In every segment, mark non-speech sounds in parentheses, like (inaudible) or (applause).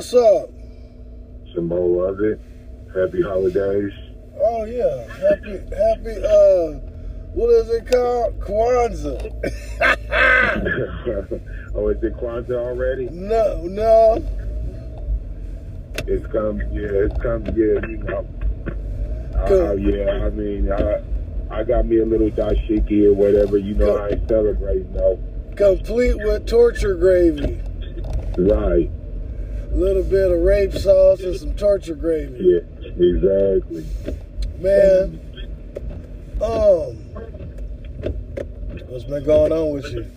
What's up? Some more of it. Happy holidays. Oh yeah, happy, happy. Uh, what is it called? Kwanzaa. (laughs) oh, is it Kwanzaa already? no, no. It's come, yeah, it's come, yeah, you know. Uh, yeah, I mean, I, I got me a little dashiki or whatever, you know, I ain't celebrating, though. Complete with torture gravy. Right, A little bit of rape sauce and some torture gravy. yeah, exactly. Man, um, what's been going on with you?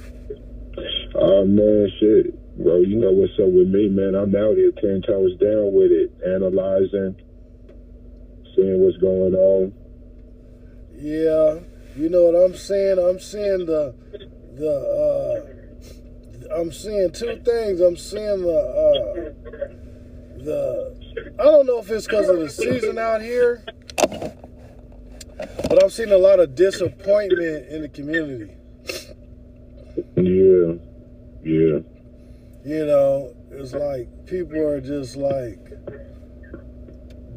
Oh, man, shit. Bro, you know what's up with me, man. I'm out here 10 toes down with it, analyzing, seeing what's going on. Yeah, you know what I'm saying? I'm seeing the the uh I'm seeing two things. I'm seeing the uh the I don't know if it's because of the season out here, but I'm seeing a lot of disappointment in the community. Yeah, yeah. You know, it's like people are just like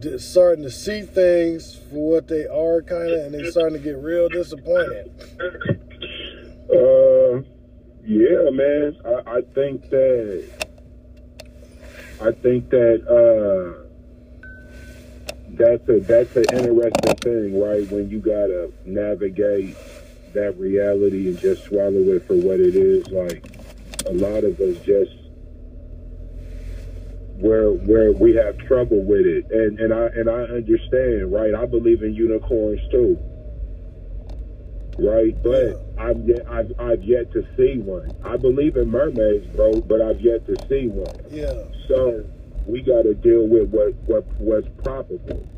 just starting to see things for what they are, kind of, and they're starting to get real disappointed. Uh, yeah, man. I, I think that I think that uh, that's a that's an interesting thing, right? When you gotta navigate that reality and just swallow it for what it is. Like a lot of us just where where we have trouble with it, and and I and I understand, right? I believe in unicorns too right? But I've yet I've I've yet to see one. I believe in mermaids, bro, but I've yet to see one. Yeah, So we got to deal with what what what's probable,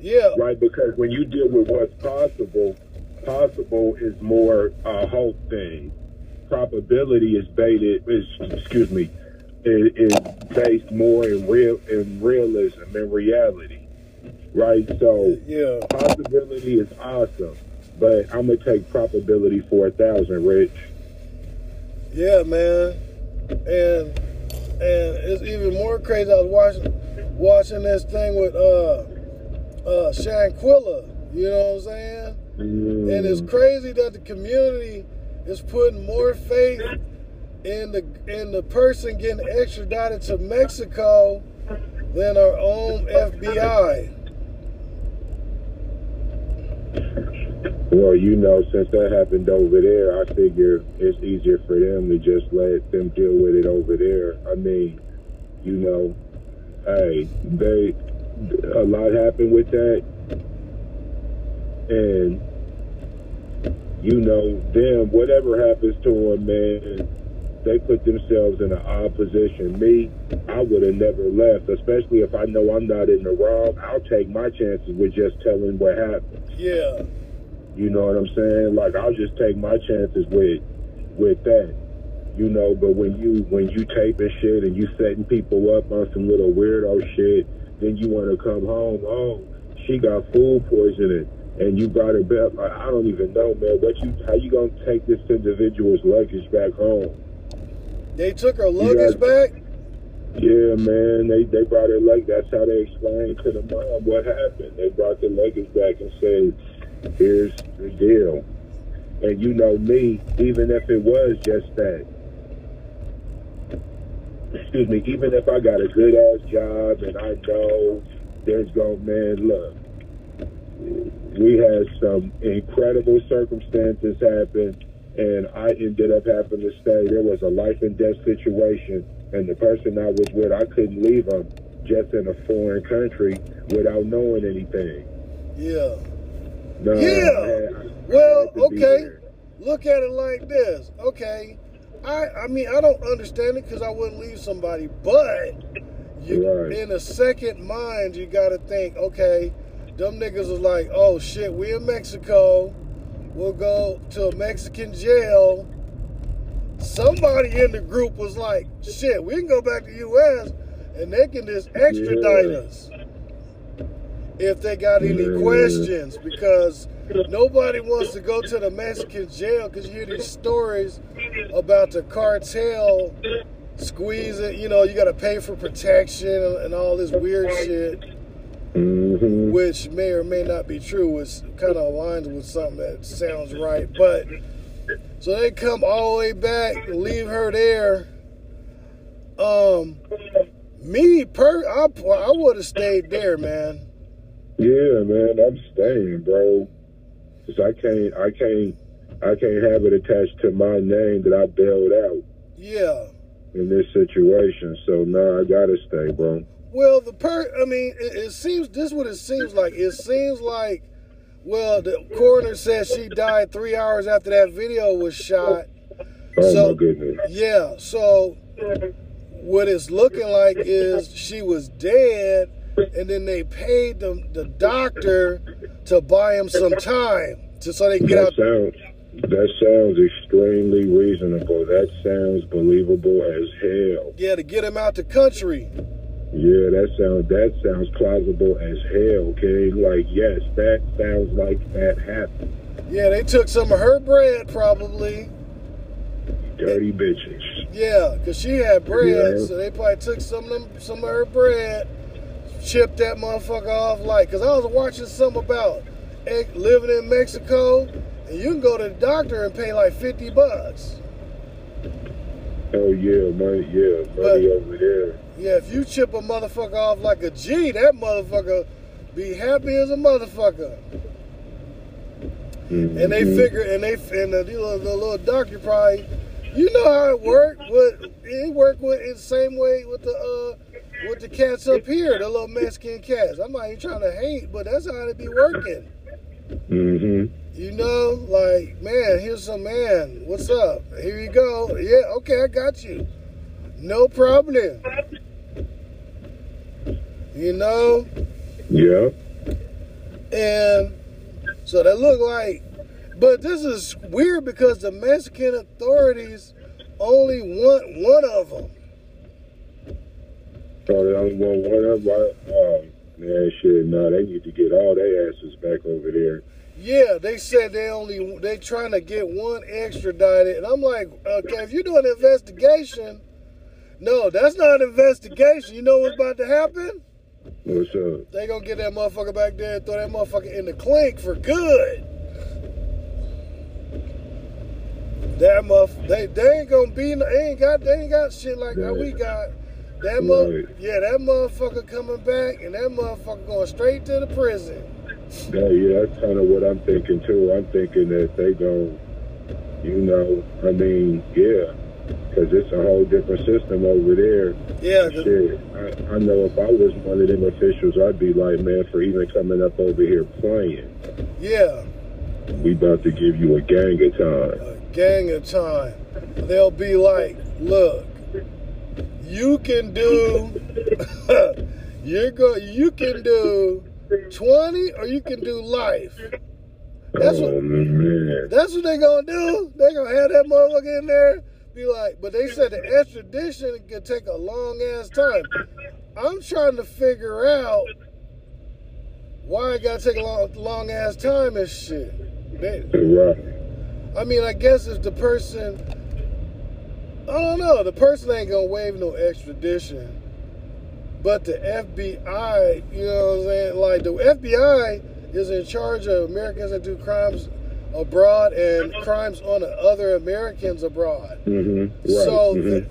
yeah, right? Because when you deal with what's possible, possible is more a hope thing. Probability is baited is excuse me is, is based more in real in realism and reality, right? So yeah. possibility is awesome, but I'm gonna take probability for a thousand, Rich. Yeah, man. And and it's even more crazy. I was watching watching this thing with uh uh Shanquella, you know what I'm saying? And it's crazy that the community is putting more faith in the in the person getting extradited to Mexico than our own FBI. Well, you know, since that happened over there, I figure it's easier for them to just let them deal with it over there. I mean, you know, hey, they a lot happened with that, and you know, them whatever happens to them, man, they put themselves in an odd position. Me, I would have never left, especially if I know I'm not in the wrong. I'll take my chances with just telling what happened. Yeah, You know what I'm saying? Like I'll just take my chances with with that. You know, but when you when you taping shit and you setting people up on some little weirdo shit, then you want to come home. Oh, she got food poisoning, and you brought her back. Like, I don't even know, man. What you how you gonna take this individual's luggage back home? they took her luggage back. Yeah, man. They they brought her luggage. That's how they explained to the mom what happened. They brought the luggage back and said, "Here's the deal." And you know me, even if it was just that, excuse me, even if I got a good ass job and I know there's going, man, look, we had some incredible circumstances happen, and I ended up having to stay. There was a life and death situation, and the person I was with, I couldn't leave them just in a foreign country without knowing anything. Yeah. Yeah. Had- I Well, okay. look at it like this. Okay, I I mean I don't understand it because I wouldn't leave somebody, but you Right. in a second mind you got to think, okay, them niggas is like, oh shit, we in Mexico, we'll go to a Mexican jail. Somebody in the group was like, shit, we can go back to U.S. and they can just extradite Yeah. us if they got any questions because nobody wants to go to the Mexican jail because you hear these stories about the cartel squeezing, you know, you got to pay for protection and, all this weird shit, hmm which may or may not be true, which kind of aligns with something that sounds right. But so they come all the way back leave her there. Um, me per, I, I would have stayed there, man. Yeah, man, I'm staying, bro. Cause I can't, I can't, I can't have it attached to my name that I bailed out Yeah. in this situation. So no, I gotta stay, bro. Well, the per, I mean, it, it seems this is what it seems like. It seems like, well, the coroner says she died three hours after that video was shot. Oh So- my goodness. Yeah, so what it's looking like is she was dead, and then they paid the the doctor to buy him some time, to, so they can get That out. sounds, that sounds extremely reasonable. That sounds believable as hell. Yeah, to get him out the country. Yeah, that sounds, that sounds plausible as hell. Okay, like yes, that sounds like that happened. Yeah, they took some of her bread probably. Dirty bitches. Yeah, cause she had bread, Yeah. so they probably took some of them, some of her bread, chipped that motherfucker off. Like, cause I was watching something about living in Mexico, and you can go to the doctor and pay like fifty bucks. Oh yeah, money, yeah, money But- over there. Yeah, if you chip a motherfucker off like a G, that motherfucker be happy as a motherfucker. And they Mhm. figure, and they, and the, little- the little doctor probably, you know how it worked. With it worked with it the same way with the uh with the cats up here, the little Mexican cats. I'm not even trying to hate, but that's how it be working. Mhm. You know, like man, here's some man. What's up? Here you go. Yeah, okay, I got you. No problem. You know. Yeah. And so they look like, but this is weird because the Mexican authorities only want one of them. So they only want one of oh man shit, no, they need to get all their asses back over there. Yeah, they said they only they trying to get one extradited, and I'm like, okay, if you do an investigation, no, that's not an investigation. You know what's about to happen? What's up? They gonna get that motherfucker back there and throw that motherfucker in the clink for good. That muff, they they ain't gonna be, they ain't got, they ain't got shit like that we got. That mo- yeah, that motherfucker coming back and that motherfucker going straight to the prison. Yeah, yeah, that's kind of what I'm thinking too. I'm thinking that they gon' you know, I mean, yeah, because it's a whole different system over there. Yeah. Shit, I, I know if I was one of them officials, I'd be like, man, for even coming up over here playing, yeah, we about to give you a gang of time. a gang of time. They'll be like, look, you can do, (laughs) you're go, you can do twenty or you can do life. That's oh what- man, That's what they gonna do. They gonna have that motherfucker in there. Be like, but they said the extradition could take a long ass time. I'm trying to figure out why it gotta take a long, long ass time and shit. They, right? I mean, I guess if the person, I don't know, the person ain't gonna waive no extradition. But the FBI, you know what I'm saying? Like the FBI is in charge of Americans that do crimes abroad and crimes on other Americans abroad. Mm-hmm. Right. So mhm. th-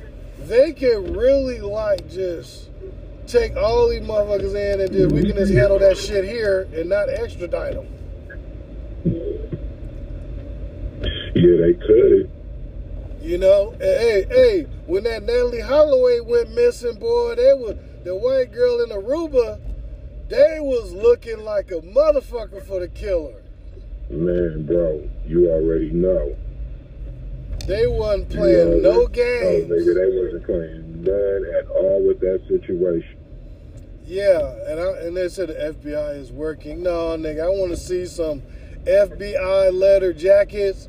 they can really like just take all these motherfuckers in and just, we can just handle that shit here and not extradite them. yeah, they could. You know, And, hey, hey, when that Natalee Holloway went missing, boy, they was the white girl in Aruba. They was looking like a motherfucker for the killer. Man, bro, you already know. They wasn't playing You know, no games. No, nigga, they wasn't playing none at all with that situation. Yeah, and I, and they said the FBI is working. No, nigga, I want to see some FBI leather jackets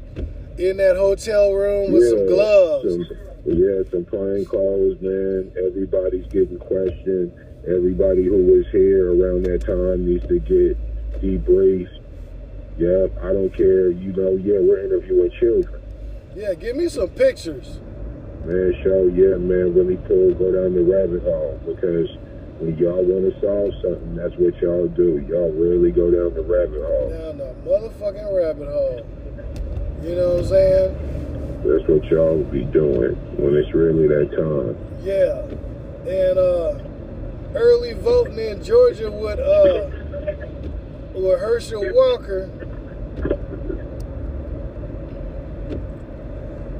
in that hotel room with some gloves. some- yeah, some plain clothes, man. Everybody's getting questioned. Everybody who was here around that time needs to get debriefed. Yep, I don't care. You know, yeah, we're interviewing children. Yeah, give me some pictures. Man, show, yeah, man, really cool. Go down the rabbit hole because when y'all want to solve something, that's what y'all do. Y'all really go down the rabbit hole. Down the motherfucking rabbit hole. You know what I'm saying? That's what y'all be doing when it's really that time. Yeah. And uh early voting in Georgia with uh with Herschel Walker.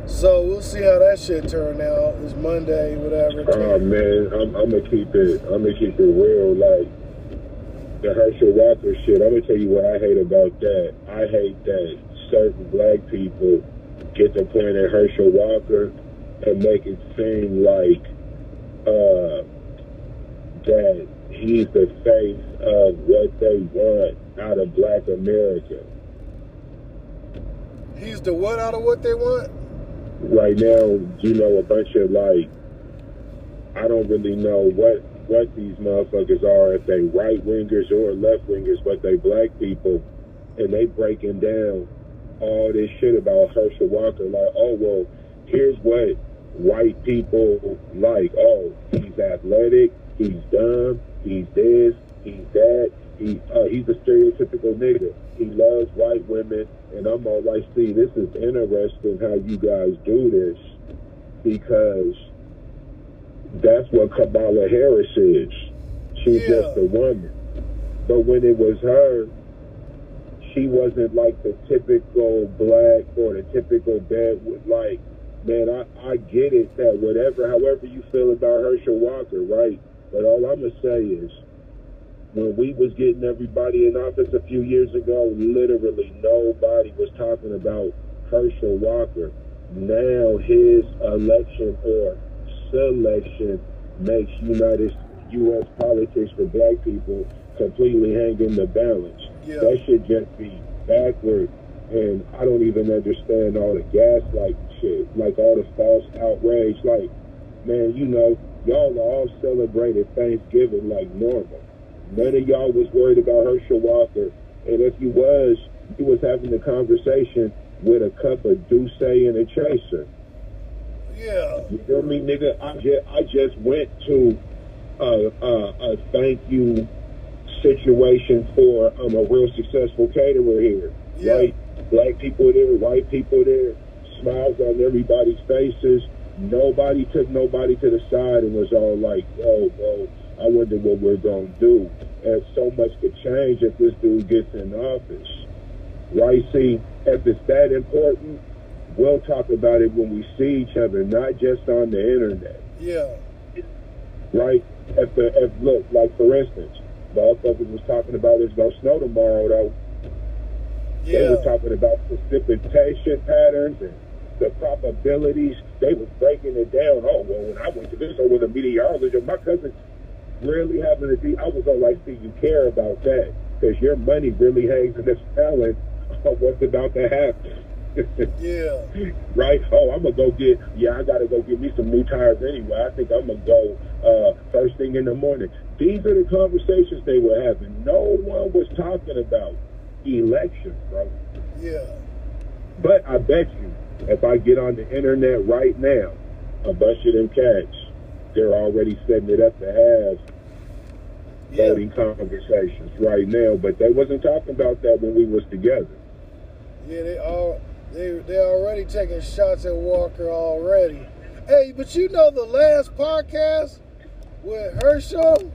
So we'll see how that shit turn out. It's Monday, whatever. Oh man, I'm, I'm gonna keep it. I'm gonna keep it real. Like the Herschel Walker shit. I'm gonna tell you what I hate about that. I hate that certain black people get to point at Herschel Walker and make it seem like uh, that he's the face of what they want out of Black America. He's the what out of what they want? right now, you know, a bunch of like, I don't really know what what these motherfuckers are, if they right wingers or left wingers, but they black people, and they breaking down all this shit about Herschel Walker. Like, oh well, here's what white people like. Oh, he's athletic, he's dumb, he's this, he's that. He uh, he's a stereotypical nigga. He loves white women, and I'm all like, see, this is interesting how you guys do this because that's what Kamala Harris is. She's Yeah. just a woman. But when it was her, she wasn't like the typical black or the typical bad with like, man, I, I get it that whatever, however you feel about Herschel Walker, right? But all I'm gonna say is, when we was getting everybody in office a few years ago, literally nobody was talking about Herschel Walker. Now his election or selection makes United U.S. politics for black people completely hang in the balance. Yeah. That should just be backward. And I don't even understand all the gaslight shit, like all the false outrage. Like, man, you know, y'all all celebrated Thanksgiving like normal. None of y'all was worried about Herschel Walker. And if you was, you was having a conversation with a cup of Douce and a chaser. Yeah. You feel me, nigga? I just, I just went to a, a, a thank you situation for um, a real successful caterer here. Yeah. Right? Black people there, white people there, smiles on everybody's faces. Nobody took nobody to the side and was all like, oh, bro, I wonder what we're going to do. And so much could change if this dude gets in office. Right? See, if it's that important, we'll talk about it when we see each other, not just on the internet. Yeah. Right? If the if look, like for instance, motherfuckers was talking about it's gonna snow tomorrow though. They were talking about precipitation patterns and the probabilities. They was breaking it down. Oh well, when I went to this over the meteorologist, my cousin really having to see. I was all like, see, you care about that because your money really hangs in this balance of what's about to happen. Yeah. (laughs) right? Oh, I'm gonna go get. Yeah, I gotta go get me some new tires anyway. I think I'm gonna go uh, first thing in the morning. These are the conversations they were having. No one was talking about elections, bro. Yeah. But I bet you, if I get on the internet right now, a bunch of them cats, they're already setting it up to have Yeah. voting conversations right now. But they wasn't talking about that when we was together. Yeah, they all they they already taking shots at Walker already. Hey, but you know the last podcast with Herschel,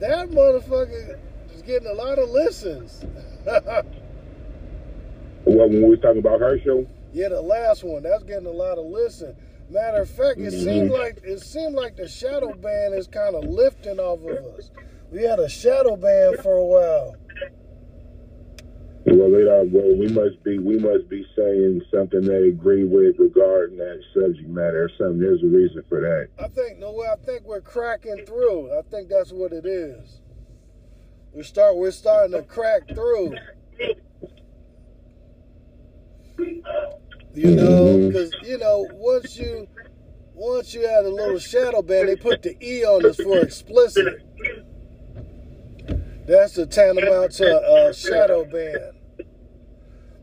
that motherfucker is getting a lot of listens. (laughs) Well, when we was talking about Herschel, yeah, the last one that's getting a lot of listen. Matter of fact, it seemed mm-hmm. like it seemed like the shadow ban is kind of lifting off of us. We had a shadow ban for a while. Well, it, uh, well, we must be we must be saying something they agree with regarding that subject matter or something. There's a reason for that. I think no, I think we're cracking through. I think that's what it is. We start. We're starting to crack through. You know, because you know, once you once you had a little shadow ban, they put the E on us for explicit. That's the tantamount to a shadow ban.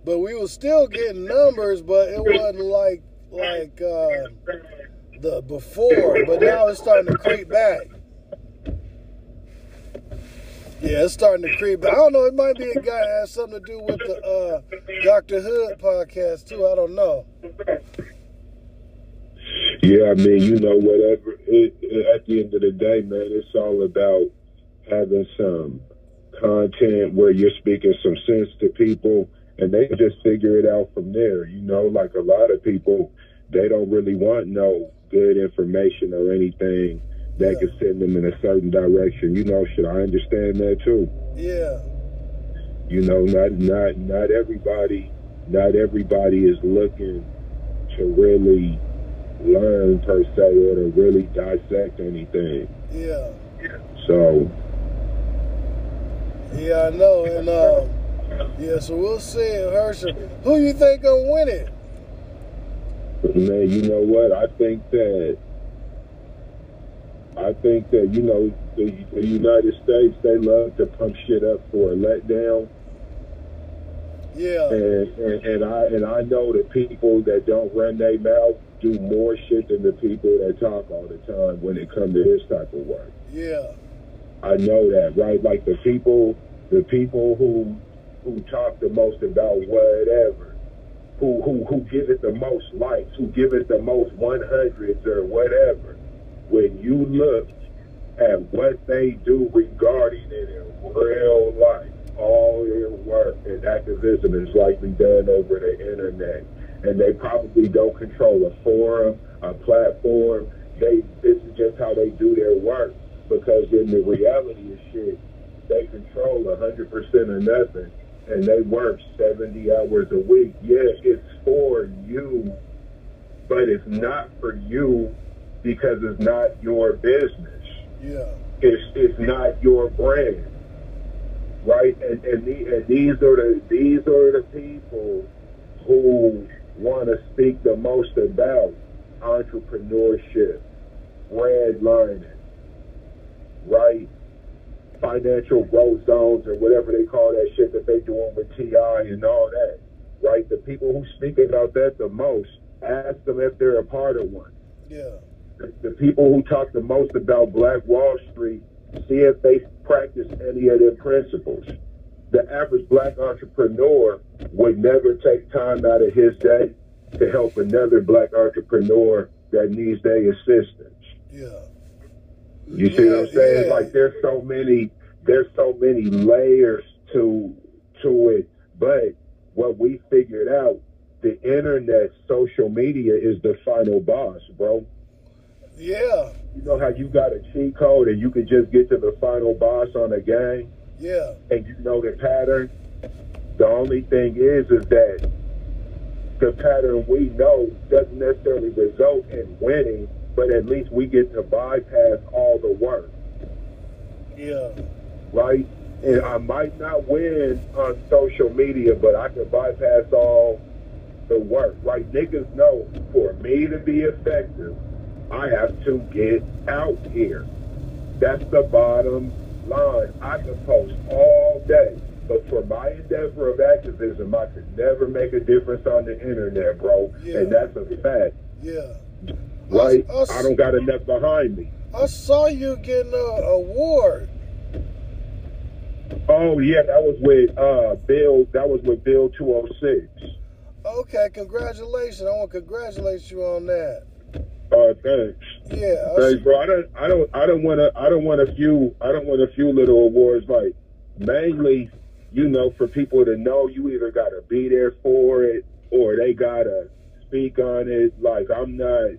But we were still getting numbers, but it wasn't like like uh, the before. But now it's starting to creep back. Yeah, it's starting to creep. But I don't know. It might be a guy that has something to do with the uh, Doctor Hood podcast too. I don't know. Yeah, I mean, you know, whatever. It, it, at the end of the day, man, it's all about having some content where you're speaking some sense to people, and they just figure it out from there. You know, like a lot of people, they don't really want no good information or anything that Yeah. could send them in a certain direction. You know, should I understand that too? Yeah, You know, not not not everybody, not everybody is looking to really learn per se or to really dissect anything. yeah, So yeah. I know. And um, yeah, so we'll see, Herschel. Who you think gonna win it? man, you know what? I think that I think that you know the, the United States they love to pump shit up for a letdown, Yeah, and and, and I and I know the people that don't run their mouth do more shit than the people that talk all the time when it comes to this type of work. yeah, I know that, right? Like the people, the people who who talk the most about whatever, who who who give it the most likes, who give it the most one hundreds or whatever. When you look at what they do regarding it in real life, all their work and activism is likely done over the internet, and they probably don't control a forum, a platform. They this is just how they do their work because in the reality of shit, they control 100% of nothing and they work 70 hours a week. Yeah, it's for you, but it's not for you because it's not your business. yeah, It's, it's not your brand. Right? And, and, the, and these are the these are the people who want to speak the most about entrepreneurship, redlining, right? Financial growth zones or whatever they call that shit that they doing with TI and all that, right? The people who speak about that the most, ask them if they're a part of one. yeah, The, the people who talk the most about Black Wall Street, see if they practice any of their principles. The average black entrepreneur would never take time out of his day to help another black entrepreneur that needs their assistance. yeah. You see what I'm saying? yeah. Like there's so many there's so many layers to to it. But what we figured out, the internet, social media is the final boss, bro. Yeah, You know how you got a cheat code and you can just get to the final boss on a game yeah, and you know the pattern? The only thing is is that the pattern we know doesn't necessarily result in winning, but at least we get to bypass all the work. yeah, right? And I might not win on social media, but I can bypass all the work, right? Niggas know for me to be effective, I have to get out here. That's the bottom line. I can post all day, but for my endeavor of activism, I could never make a difference on the internet, bro. Yeah. And that's a fact, yeah. Right? I, I- I don't got enough behind me. I saw you getting an award. Oh yeah, that was with uh Bill. That was with Bill two oh six. Okay, congratulations. I want to congratulate you on that. Uh, thanks. Yeah, I Thanks, bro. I don't, I don't, I don't want to, I don't want a few, I don't want a few little awards. Like mainly, you know, for people to know, you either got to be there for it or they got to speak on it. Like I'm not,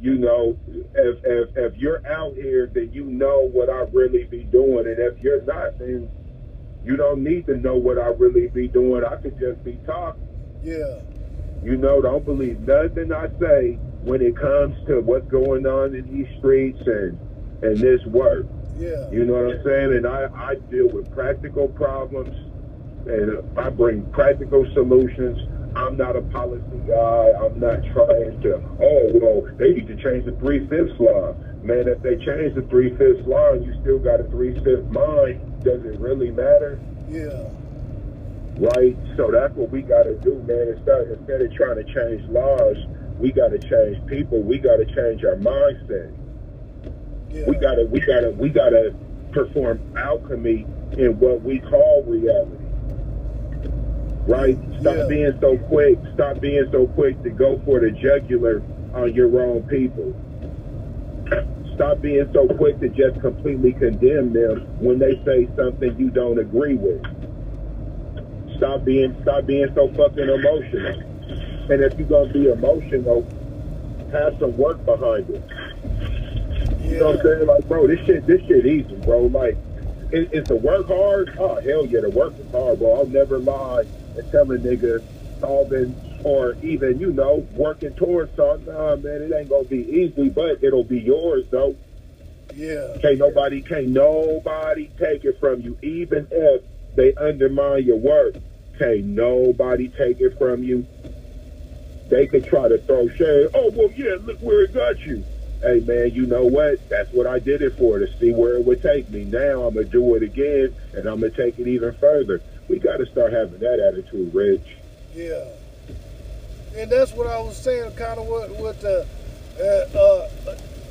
you know, if if if you're out here, then you know what I really be doing, and if you're not, then You don't need to know what I really be doing. I could just be talking. Yeah. You know, don't believe nothing I say when it comes to what's going on in these streets and and this work. Yeah. You know what I'm saying? And I, I deal with practical problems and I bring practical solutions. I'm not a policy guy. I'm not trying to, oh, well, they need to change the three fifths law. Man, if they change the three fifths law and you still got a three fifth mind, does it really matter? Yeah. Right? So that's what we got to do, man. Instead, instead of trying to change laws, we got to change people. We got to change our mindset. Yeah. We gotta, we gotta, we gotta perform alchemy in what we call reality. Right? Stop Yeah. being so quick. Stop being so quick to go for the jugular on your own people. Stop being so quick to just completely condemn them when they say something you don't agree with. Stop being, stop being so fucking emotional. And if you're gonna be emotional, have some work behind it. You know what I'm saying? Like, bro, this shit, this shit easy, bro. Like, it, it's the work hard. Oh hell yeah, the work is hard, bro. I'll never lie and tell a nigga solving or even you know working towards something. Nah, man, it ain't gonna be easy, but it'll be yours though. Yeah. Can't nobody, can't nobody take it from you, even if they undermine your work. Can't nobody take it from you. They could try to throw shade. Oh well, yeah, look where it got you. Hey man, you know what? That's what I did it for to see where it would take me. Now I'm gonna do it again, and I'm gonna take it even further. We got to start having that attitude, Rich. Yeah. And that's what I was saying, kind of what what the, uh, uh,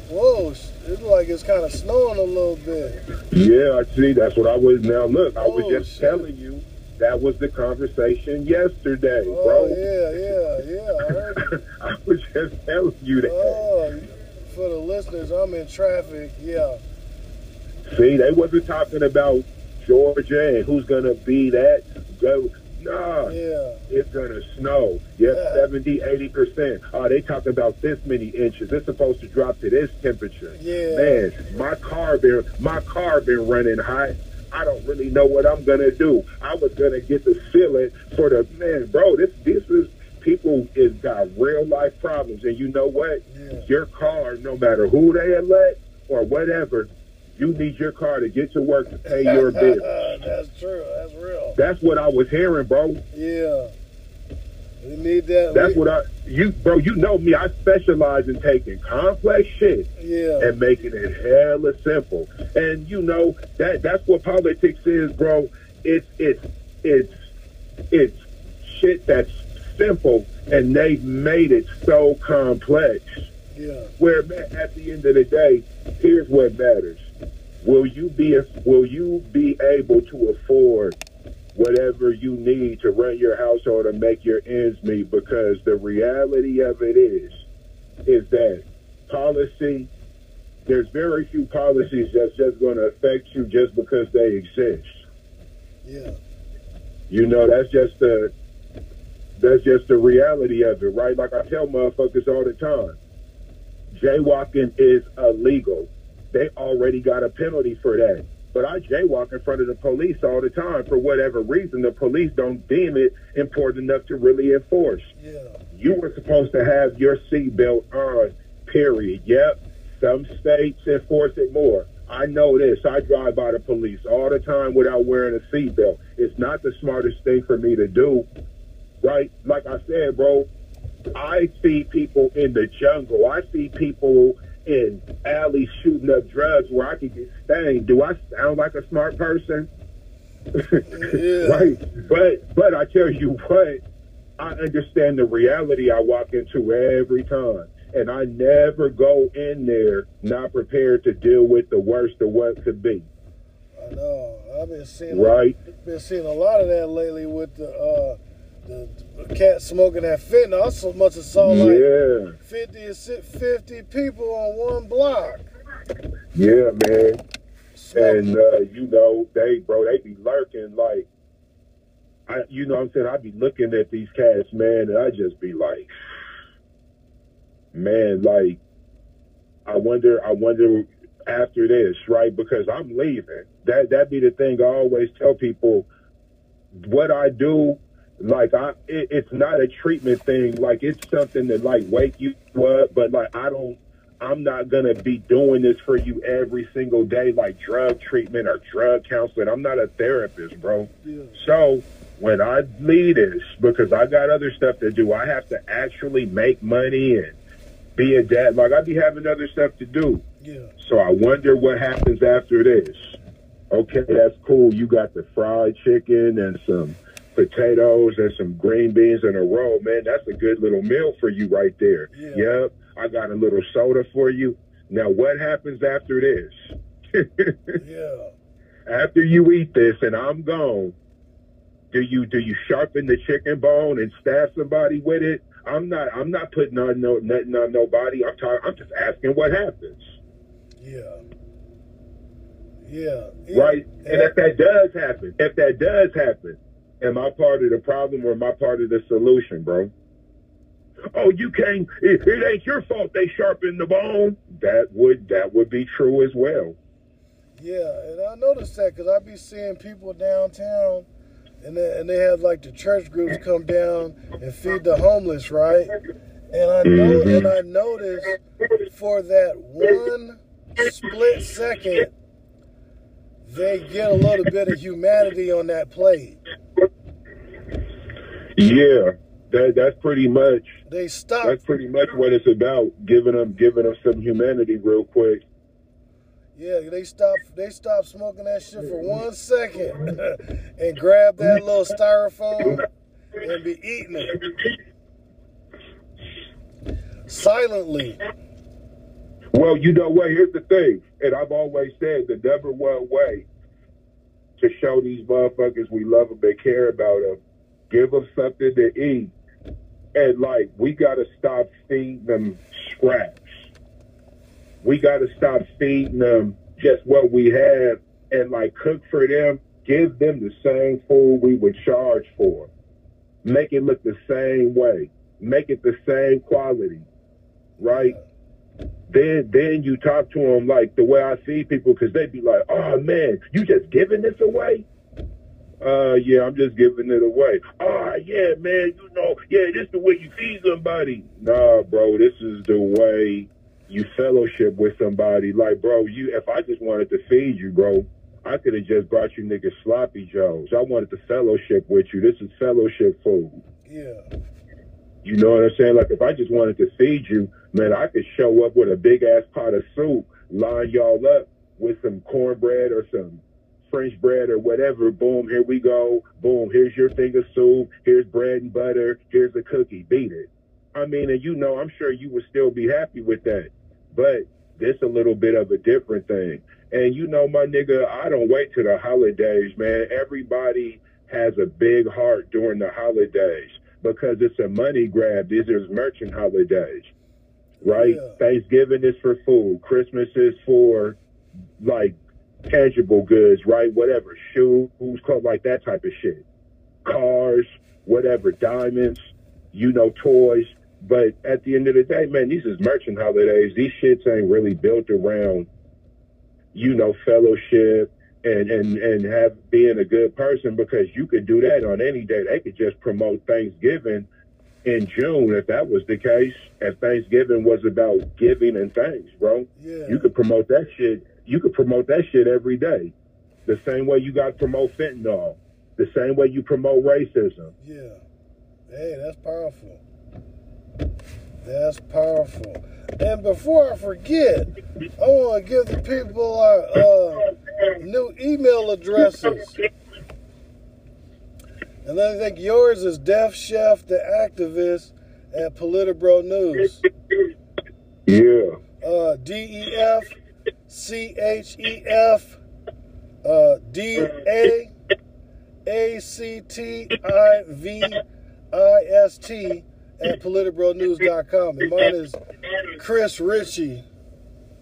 whoa, it's like it's kind of snowing a little bit. Yeah, I see. That's what I was. Now look, I was Oh, just shit. telling you that was the conversation yesterday, Oh bro. yeah, yeah, yeah. I heard. (laughs) I was just telling you that. Oh, for the listeners, I'm in traffic. Yeah. See, they wasn't talking about Georgia and who's gonna be that. Go, nah, Yeah. it's gonna snow. Yep, Yeah. 70, 80 percent. Oh, they talking about this many inches. It's supposed to drop to this temperature. Yeah. Man, my car been my car been running hot. I don't really know what I'm gonna do. I was gonna get the ceiling for the man, bro. This this is people is got real life problems, and you know what? Yeah. Your car, no matter who they elect or whatever, you need your car to get to work to pay your (laughs) bill. That's true. That's real. That's what I was hearing, bro. Yeah. We need that. That's we- what I you bro. You know me. I specialize in taking complex shit Yeah. and making it hella simple. And you know that that's what politics is, bro. It's it's it's it's shit that's simple, and they've made it so complex. Yeah. Where man, at the end of the day, here's what matters: will you be will you be able to afford whatever you need to run your household and make your ends meet? Because the reality of it is, is that policy. There's very few policies that's just going to affect you just because they exist. Yeah. You know, that's just the that's just the reality of it, right? Like I tell motherfuckers all the time, jaywalking is illegal. They already got a penalty for that. But I jaywalk in front of the police all the time for whatever reason. The police don't deem it important enough to really enforce. Yeah. You were supposed to have your seatbelt on, period. Yep. Some states enforce it more. I know this. I drive by the police all the time without wearing a seatbelt. It's not the smartest thing for me to do, right? Like I said, bro, I see people in the jungle. I see people in alleys shooting up drugs where I could get stained. Do I sound like a smart person? Yeah. (laughs) right. But but I tell you what, I understand the reality I walk into every time. And I never go in there not prepared to deal with the worst of what could be. I know. I've been seeing. Right? Been seeing a lot of that lately with the uh, the, the cat smoking that fentanyl. I so much as saw like Yeah. 50 50 people on one block. Yeah, man. Smoking. And uh, you know, they bro, they be lurking like I you know what I'm saying, I be looking at these cats, man, and I just be like man, like I wonder I wonder after this, right? Because I'm leaving. That that be the thing I always tell people. What I do, like I, it, it's not a treatment thing. Like it's something that like wake you up, but like I don't. I'm not gonna be doing this for you every single day, like drug treatment or drug counseling. I'm not a therapist, bro. Yeah. So when I leave this, because I got other stuff to do, I have to actually make money and be a dad. Like I be having other stuff to do. Yeah. So I wonder what happens after this. Okay, that's cool. You got the fried chicken and some potatoes and some green beans in a roll. Man, that's a good little meal for you right there. Yeah. Yep. I got a little soda for you. Now, what happens after this? (laughs) Yeah. after you eat this and I'm gone, do you do you sharpen the chicken bone and stab somebody with it? I'm not I'm not putting on no nothing on nobody. I'm talking I'm just asking what happens. Yeah. Yeah. yeah. Right? And if that does happen, if that does happen, am I part of the problem or am I part of the solution, bro? Oh, you can't. It, it ain't your fault they sharpened the bone. That would that would be true as well. Yeah, and I noticed that because I be seeing people downtown, and they, and they have like the church groups come down and feed the homeless, right? And I know, Mhm. and I noticed for that one split second, they get a little bit of humanity on that plate. Yeah, that that's pretty much They stop. that's pretty much what it's about. Giving them giving them some humanity real quick. Yeah, they stop. They stop smoking that shit for one second (laughs) and grab that little styrofoam and be eating it silently. Well, you know what? Here's the thing, and I've always said the number one way to show these motherfuckers we love them and care about them, give them something to eat, and like we got to stop feeding them scraps. We got to stop feeding them just what we have, and like cook for them. Give them the same food we would charge for. Make it look the same way. Make it the same quality, right? then then you talk to them like the way I see people because they'd be like, "Oh man, you just giving this away?" Uh, yeah, I'm just giving it away. Oh yeah, man, you know, yeah, this is the way you feed somebody. Nah, bro, this is the way you fellowship with somebody. Like, bro, you if I just wanted to feed you, bro, I could have just brought you niggas sloppy joes. I wanted to fellowship with you. This is fellowship food. Yeah, You know what I'm saying? Like if I just wanted to feed you, man, I could show up with a big ass pot of soup, line y'all up with some cornbread or some French bread or whatever. Boom, here we go. Boom, here's your thing of soup. Here's bread and butter. Here's a cookie. Beat it. I mean, and you know, I'm sure you would still be happy with that. But this a little bit of a different thing. And you know, my nigga, I don't wait till the holidays, man. Everybody has a big heart during the holidays because it's a money grab. These are merchant holidays, right? Yeah. Thanksgiving is for food. Christmas is for like tangible goods, right? Whatever, shoes, clothes, like that type of shit. Cars, whatever, diamonds, you know, toys. But at the end of the day, man, these is merchant holidays. These shits ain't really built around, you know, fellowship and and and have being a good person because you could do that on any day. They could just promote Thanksgiving in June if that was the case. If Thanksgiving was about giving and thanks, bro, yeah. you could promote that shit. You could promote that shit every day. The same way you got to promote fentanyl. The same way you promote racism. Yeah. Hey, that's powerful. That's powerful. And before I forget, I want to give the people our uh, new email addresses. And I think yours is Def Chef the Activist at Politibro News. Yeah. Uh, D E F C H E F uh, D A A C T I V I S T at politicbronews.com. And mine is Chris Ritchie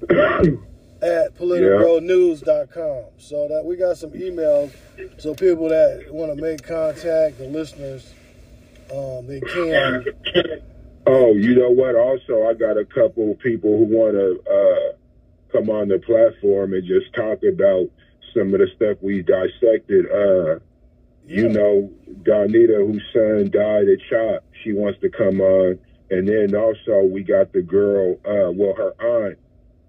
at politicbronews.com. So that we got some emails. So people that want to make contact, the listeners, um, they can. Oh, you know what? Also, I got a couple people who want to uh, come on the platform and just talk about some of the stuff we dissected. Uh, you know, Donita, whose son died at CHOP, she wants to come on. And then also we got the girl, uh, well, her aunt,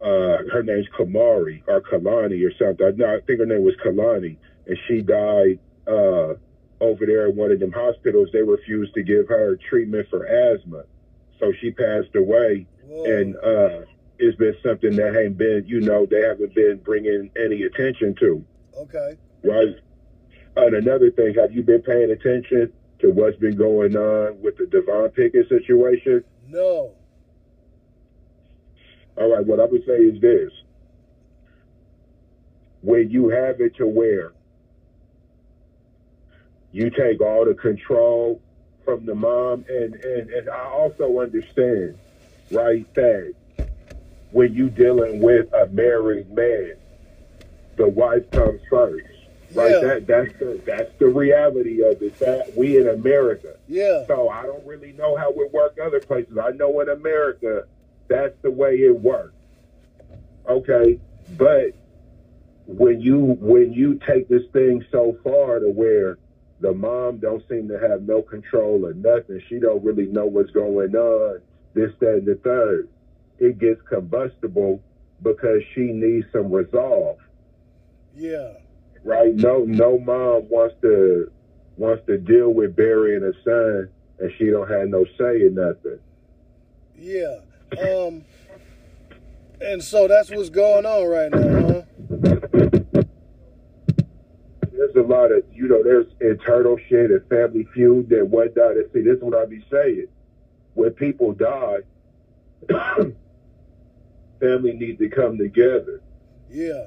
uh, her name's Kamari or Kalani or something. No, I think her name was Kalani. And she died, uh, over there at one of them hospitals. They refused to give her treatment for asthma. So she passed away. Whoa. And, uh, it's been something that ain't been, you know, they haven't been bringing any attention to Okay. right? And another thing, have you been paying attention to what's been going on with the Devon Pickett situation? No. All right, what I would say is this. When you have it to where you take all the control from the mom, and, and, and I also understand, right, that when you dealing with a married man, the wife comes first. Right, Yeah. that that's the that's the reality of it. That we in America, Yeah. so I don't really know how it work other places. I know in America, that's the way it works. Okay, but when you when you take this thing so far to where the mom don't seem to have no control or nothing, she don't really know what's going on. This, that, and the third, it gets combustible because she needs some resolve Yeah. right? No, no mom wants to wants to deal with burying a son, and she don't have no say in nothing. Yeah. Um. And so that's what's going on right now, huh? There's a lot of you know, there's internal shit and family feud and whatnot. And see, this is what I be saying: when people die, (clears throat) family needs to come together. Yeah.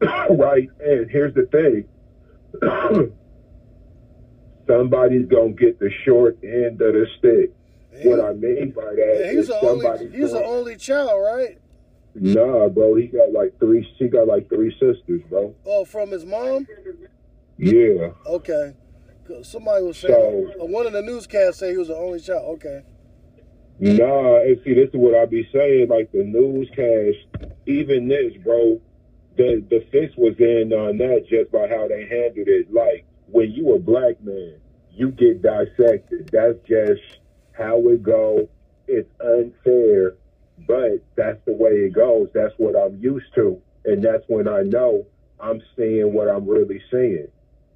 (coughs) right? And here's the thing. (coughs) Somebody's gonna get the short end of the stick. What I mean by that and he's is somebody. only he's the only child, right? Nah, bro, he got like three. She got like three sisters, bro. Oh, from his mom? Yeah. Okay. Somebody was saying So- one of the newscasts said he was the only child. Okay. Nah, and see, this is what I be saying. Like the newscast, even this, bro. The the fix was in on that just by how they handled it. Like when you a black man, you get dissected. That's just how it go. It's unfair, but that's the way it goes. That's what I'm used to, and that's when I know I'm seeing what I'm really seeing.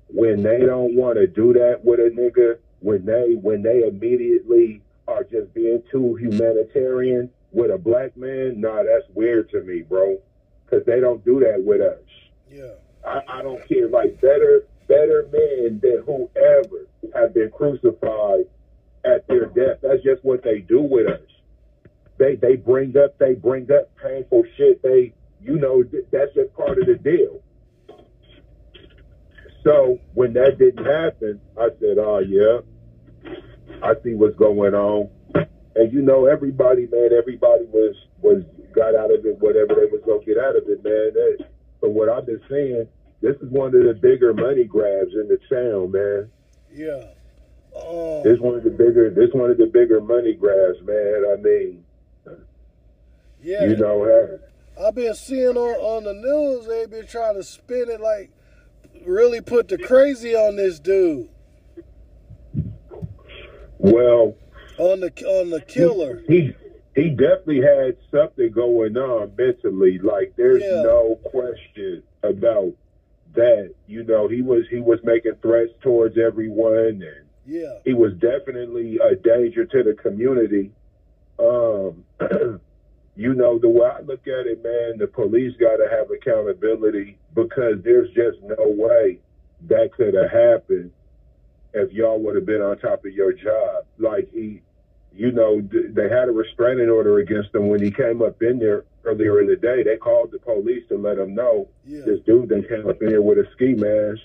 When they don't want to do that with a nigga, when they when they immediately are just being too humanitarian with a black man, nah, that's weird to me, bro. Because they don't do that with us. Yeah. I, I don't care. Like better, better men than whoever have been crucified at their death. That's just what they do with us. They they bring up they bring up painful shit. They you know that's just part of the deal. So when that didn't happen, I said, "Oh yeah, I see what's going on." And you know, everybody, man, everybody was was got out of it whatever they was gonna get out of it, man. That, from what I've been seeing, this is one of the bigger money grabs in the town, man. Yeah. Um, This one of the bigger, this one of the bigger money grabs, man. I mean, yeah. you know, I've been seeing on, on the news they've been trying to spin it like really put the crazy on this dude. Well, On the on the killer. he he definitely had something going on mentally. Like there's Yeah. no question about that. You know, he was he was making threats towards everyone, and Yeah. he was definitely a danger to the community. Um, (clears throat) you know, the way I look at it, man, the police got to have accountability because there's just no way that could have happened if y'all would have been on top of your job. Like he, you know, they had a restraining order against him when he came up in there earlier in the day. They called the police to let him know Yeah. this dude that came up in here with a ski mask.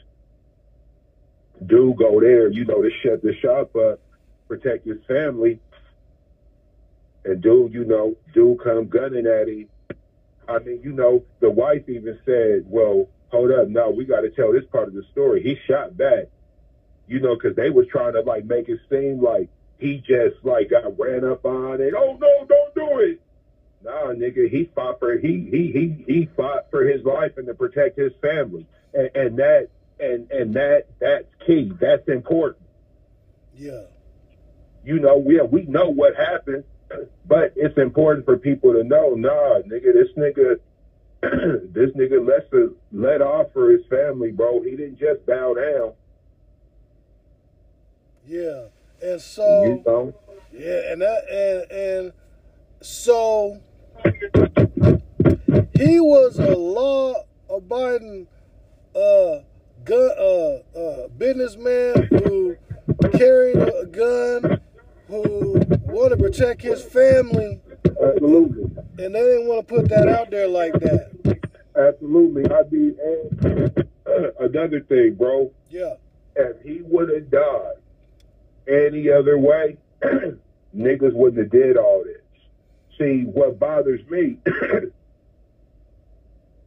Dude go there, you know, to shut the shop up, protect his family. And dude, you know, dude come gunning at him. I mean, you know, the wife even said, well, hold up, no, we got to tell this part of the story. He shot back, you know, because they was trying to, like, make it seem like he just, like, got ran up on it. oh, no, don't do it. Nah, nigga, he fought for he he he he fought for his life and to protect his family, and, and that and and that that's key. That's important. Yeah. You know, we we know what happened, but it's important for people to know. Nah, nigga, this nigga, (clears throat) this nigga let let off for his family, bro. He didn't just bow down. Yeah, and so You know, yeah, and that and and so he was a law-abiding uh gun uh uh businessman who carried a gun, who wanted to protect his family, absolutely. and they didn't want to put that out there like that. Absolutely. I mean, and (clears throat) another thing, bro, Yeah, if he would have died any other way, (clears throat) niggas wouldn't have did all this. See, what bothers me (clears throat)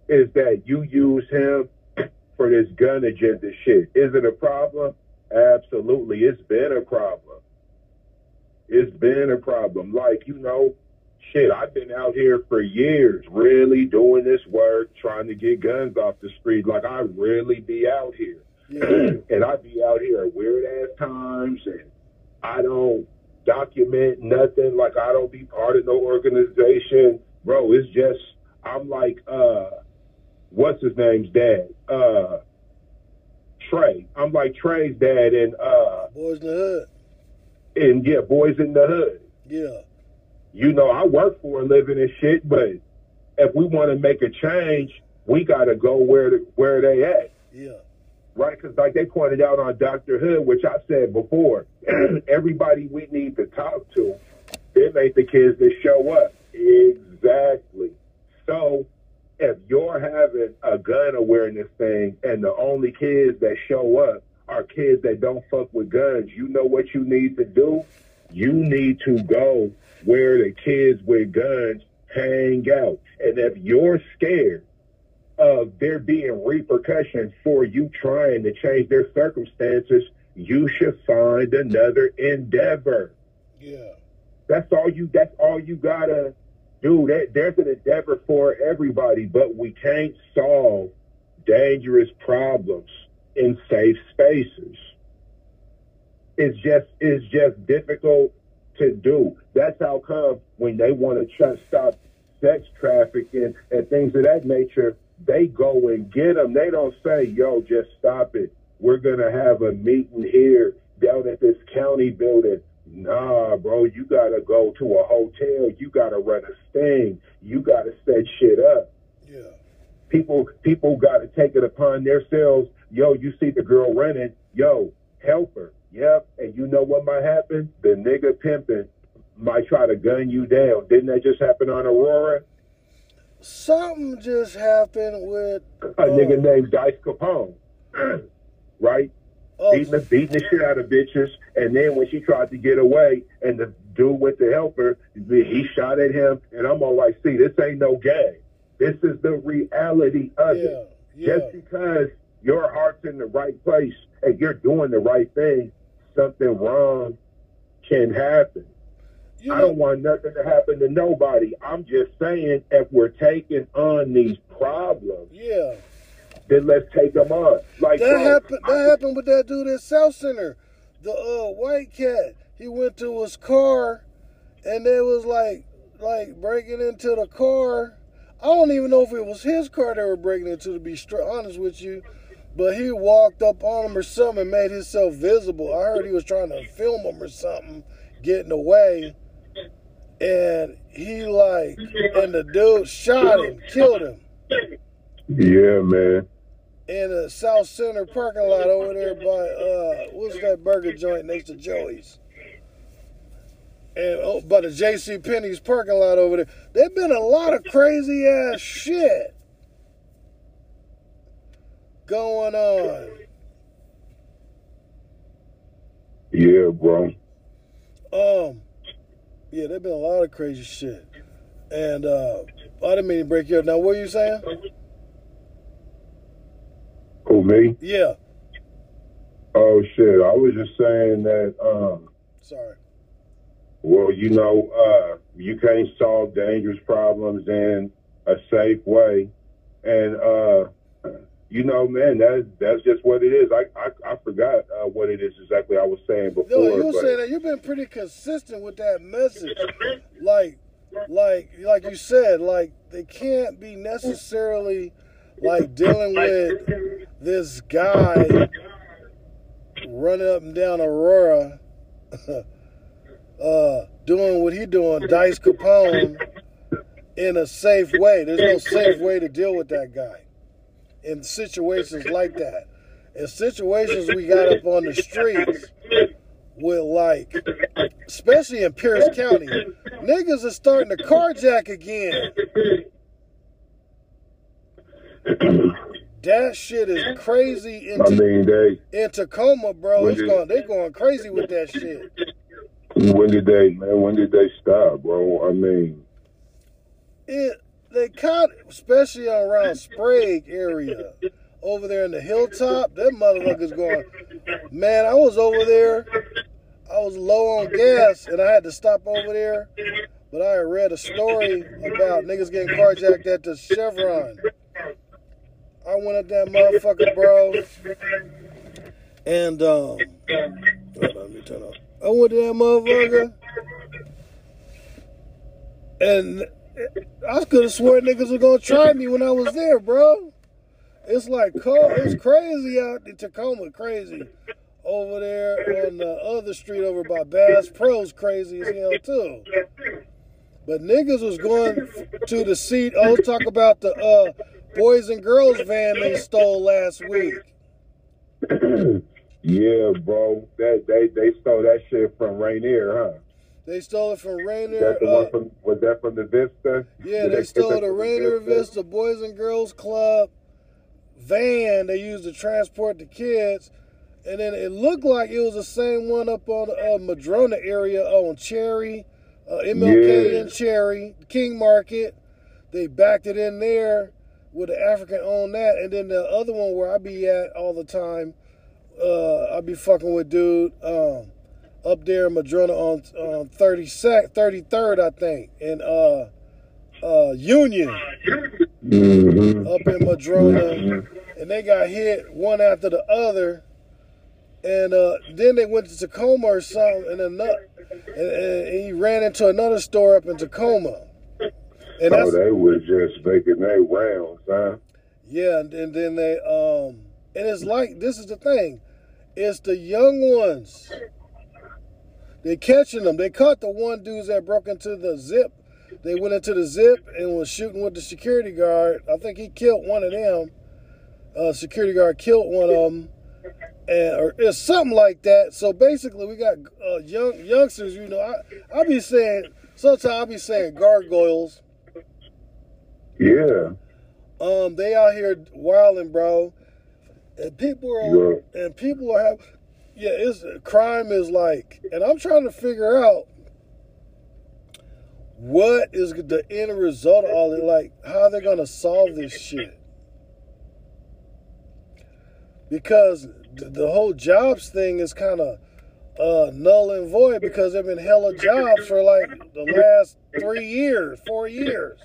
is that you use him (clears throat) for this gun agenda shit. Is it a problem? Absolutely. It's been a problem. It's been a problem. Like, you know, shit, I've been out here for years really doing this work, trying to get guns off the street. Like, I really be out here. Yeah, and I be out here at weird ass times and I don't document nothing. Like I don't be part of no organization. Bro, it's just I'm like uh what's his name's dad? Uh Trey. I'm like Trey's dad and uh Boyz n the Hood. and yeah, Boyz n the Hood. Yeah, You know, I work for a living and shit, but if we want to make a change, we gotta go where the, where they at. yeah, right? Because like they pointed out on Dr. Hood, which I said before, (clears throat) everybody we need to talk to, them ain't the kids that show up. Exactly. So if you're having a gun awareness thing and the only kids that show up are kids that don't fuck with guns, you know what you need to do? You need to go where the kids with guns hang out. And if you're scared of there being repercussions for you trying to change their circumstances, you should find another endeavor. yeah, That's all you. That's all you gotta do. There, there's an endeavor for everybody, but we can't solve dangerous problems in safe spaces. It's just it's just difficult to do. That's how come when they want to try to stop sex trafficking and things of that nature, they go and get them. They don't say, "Yo, just stop it. We're gonna have a meeting here down at this county building." Nah, bro, you gotta go to a hotel. You gotta run a sting. You gotta set shit up yeah, people people got to take it upon themselves. Yo, you see the girl running, yo, help her. Yep, and you know what might happen? The nigga pimping might try to gun you down. Didn't that just happen on Aurora? Something just happened with A uh, nigga named Dice Capone, (clears throat) right? oh, Beating the beating the shit out of bitches, and then when she tried to get away, and the dude went to help her, he shot at him, and I'm all like, see, this ain't no game. This is the reality of it. yeah, yeah, just because your heart's in the right place and you're doing the right thing, something wrong can happen. You I know, don't want nothing to happen to nobody. I'm just saying if we're taking on these problems, yeah. then let's take them on. Like That bro, happened. I- That happened with that dude at Southcenter, the uh, white cat. He went to his car, and they was like, like breaking into the car. I don't even know if it was his car they were breaking into. To be straight honest with you, but he walked up on him or something and made himself visible. I heard he was trying to film him or something, getting away, and he like, and the dude shot him, killed him Yeah, man. in the Southcenter parking lot over there by uh what's that burger joint next to Joey's? And oh, by the J.C. Penney's parking lot over there. There's been a lot of crazy ass shit going on. Yeah, bro. Um, yeah, there's been a lot of crazy shit. And uh I didn't mean to break you up. Now, what are you saying? Who me? Yeah, Oh shit. I was just saying that um sorry. Well, you know, uh, you can't solve dangerous problems in a safe way, and uh, you know, man, that that's just what it is. I I, I forgot uh, what it is exactly I was saying before. No, you saying that you've been pretty consistent with that message. Like, like, like you said, like they can't be necessarily like dealing with this guy running up and down Aurora, (laughs) uh, doing what he doing, Dice Capone, in a safe way. There's no safe way to deal with that guy in situations like that. In situations we got up on the streets with like, especially in Pierce County, niggas are starting to carjack again. That shit is crazy in, I mean, they in Tacoma, bro. It's did- going, they going crazy with that shit. when did they man? When did they stop, bro? I mean, It they caught, especially around Sprague area, over there in the hilltop. Them motherfuckers going, man. I was over there. I was low on gas, and I had to stop over there. But I read a story about niggas getting carjacked at the Chevron. I went at that motherfucker, bro. And um, hold on, let me turn off. I went to that motherfucker, and I could have swore niggas were gonna try me when I was there, bro. It's like cold. It's crazy out in Tacoma, crazy. Over there on the other street over by Bass Pro's crazy as hell too. But niggas was going to the seat. Oh, talk about the uh, boys and girls van they stole last week. (clears throat) yeah, bro. That they they stole that shit from Rainier, huh? They stole it from Rainier. The uh, one from was that from the Vista? Yeah, Did they stole that the Rainier Vista Boys and Girls Club van they used to transport the kids. And then it looked like it was the same one up on uh, Madrona area on Cherry, uh, MLK Yeah. and Cherry, King Market. They backed it in there with the African on that. And then the other one where I be at all the time, uh, I be fucking with dude um, up there in Madrona on on 32nd, 33rd, I think, in uh, uh, Union Mm-hmm. up in Madrona, and they got hit one after the other. And uh, then they went to Tacoma or something, and another, and, and he ran into another store up in Tacoma. And Oh, they was just making their rounds, huh? yeah, and, and then they um, and it's like this is the thing, it's the young ones. They catching them. They caught the one dudes that broke into the zip. They went into the zip and was shooting with the security guard. I think he killed one of them. Uh, security guard killed one of them, and or it's something like that. So basically, we got uh, young youngsters. You know, I I be saying sometimes I be saying gargoyles. Yeah. Um, they out here wilding, bro, and people are and people are have yeah. It's crime is like, and I'm trying to figure out what is the end result of all it. Like, how they're gonna solve this shit? Because the whole jobs thing is kind of uh, null and void because there've been hella jobs for like the last three years, four years.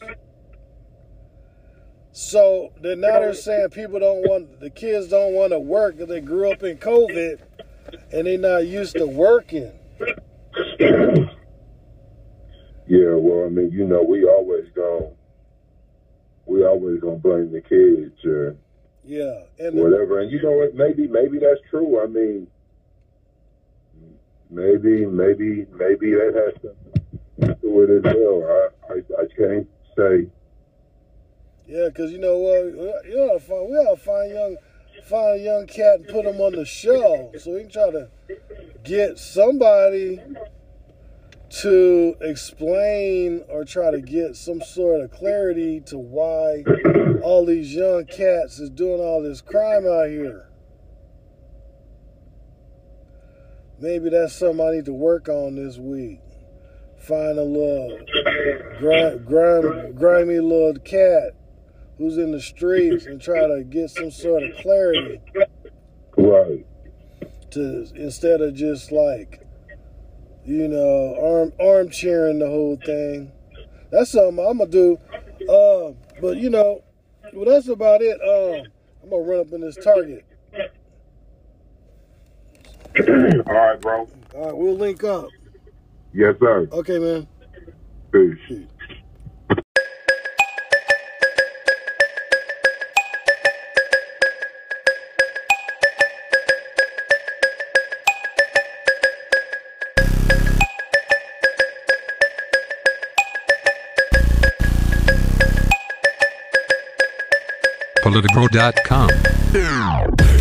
So then now they're saying people don't want the kids don't want to work because they grew up in COVID and they're not used to working. Yeah, well, I mean, you know, we always gonna we always gonna blame the kids or Yeah, and the, whatever. And you know what? Maybe maybe that's true. I mean, maybe maybe maybe that has to do with it as well. I I, I can't say. yeah, because you know what, you ought to find we ought to find young find a young cat and put him on the show so we can try to get somebody to explain or try to get some sort of clarity to why all these young cats is doing all this crime out here. Maybe that's something I need to work on this week. Find a little grime, grimy little cat who's in the streets and try to get some sort of clarity Right. to instead of just like you know, arm armchairing the whole thing. That's something I'm gonna do. Uh, but you know, well, that's about it. Um, I'm gonna run up in this Target. All right, bro. All right, we'll link up. Yes, sir. Okay, man. Peace. Politicro.com.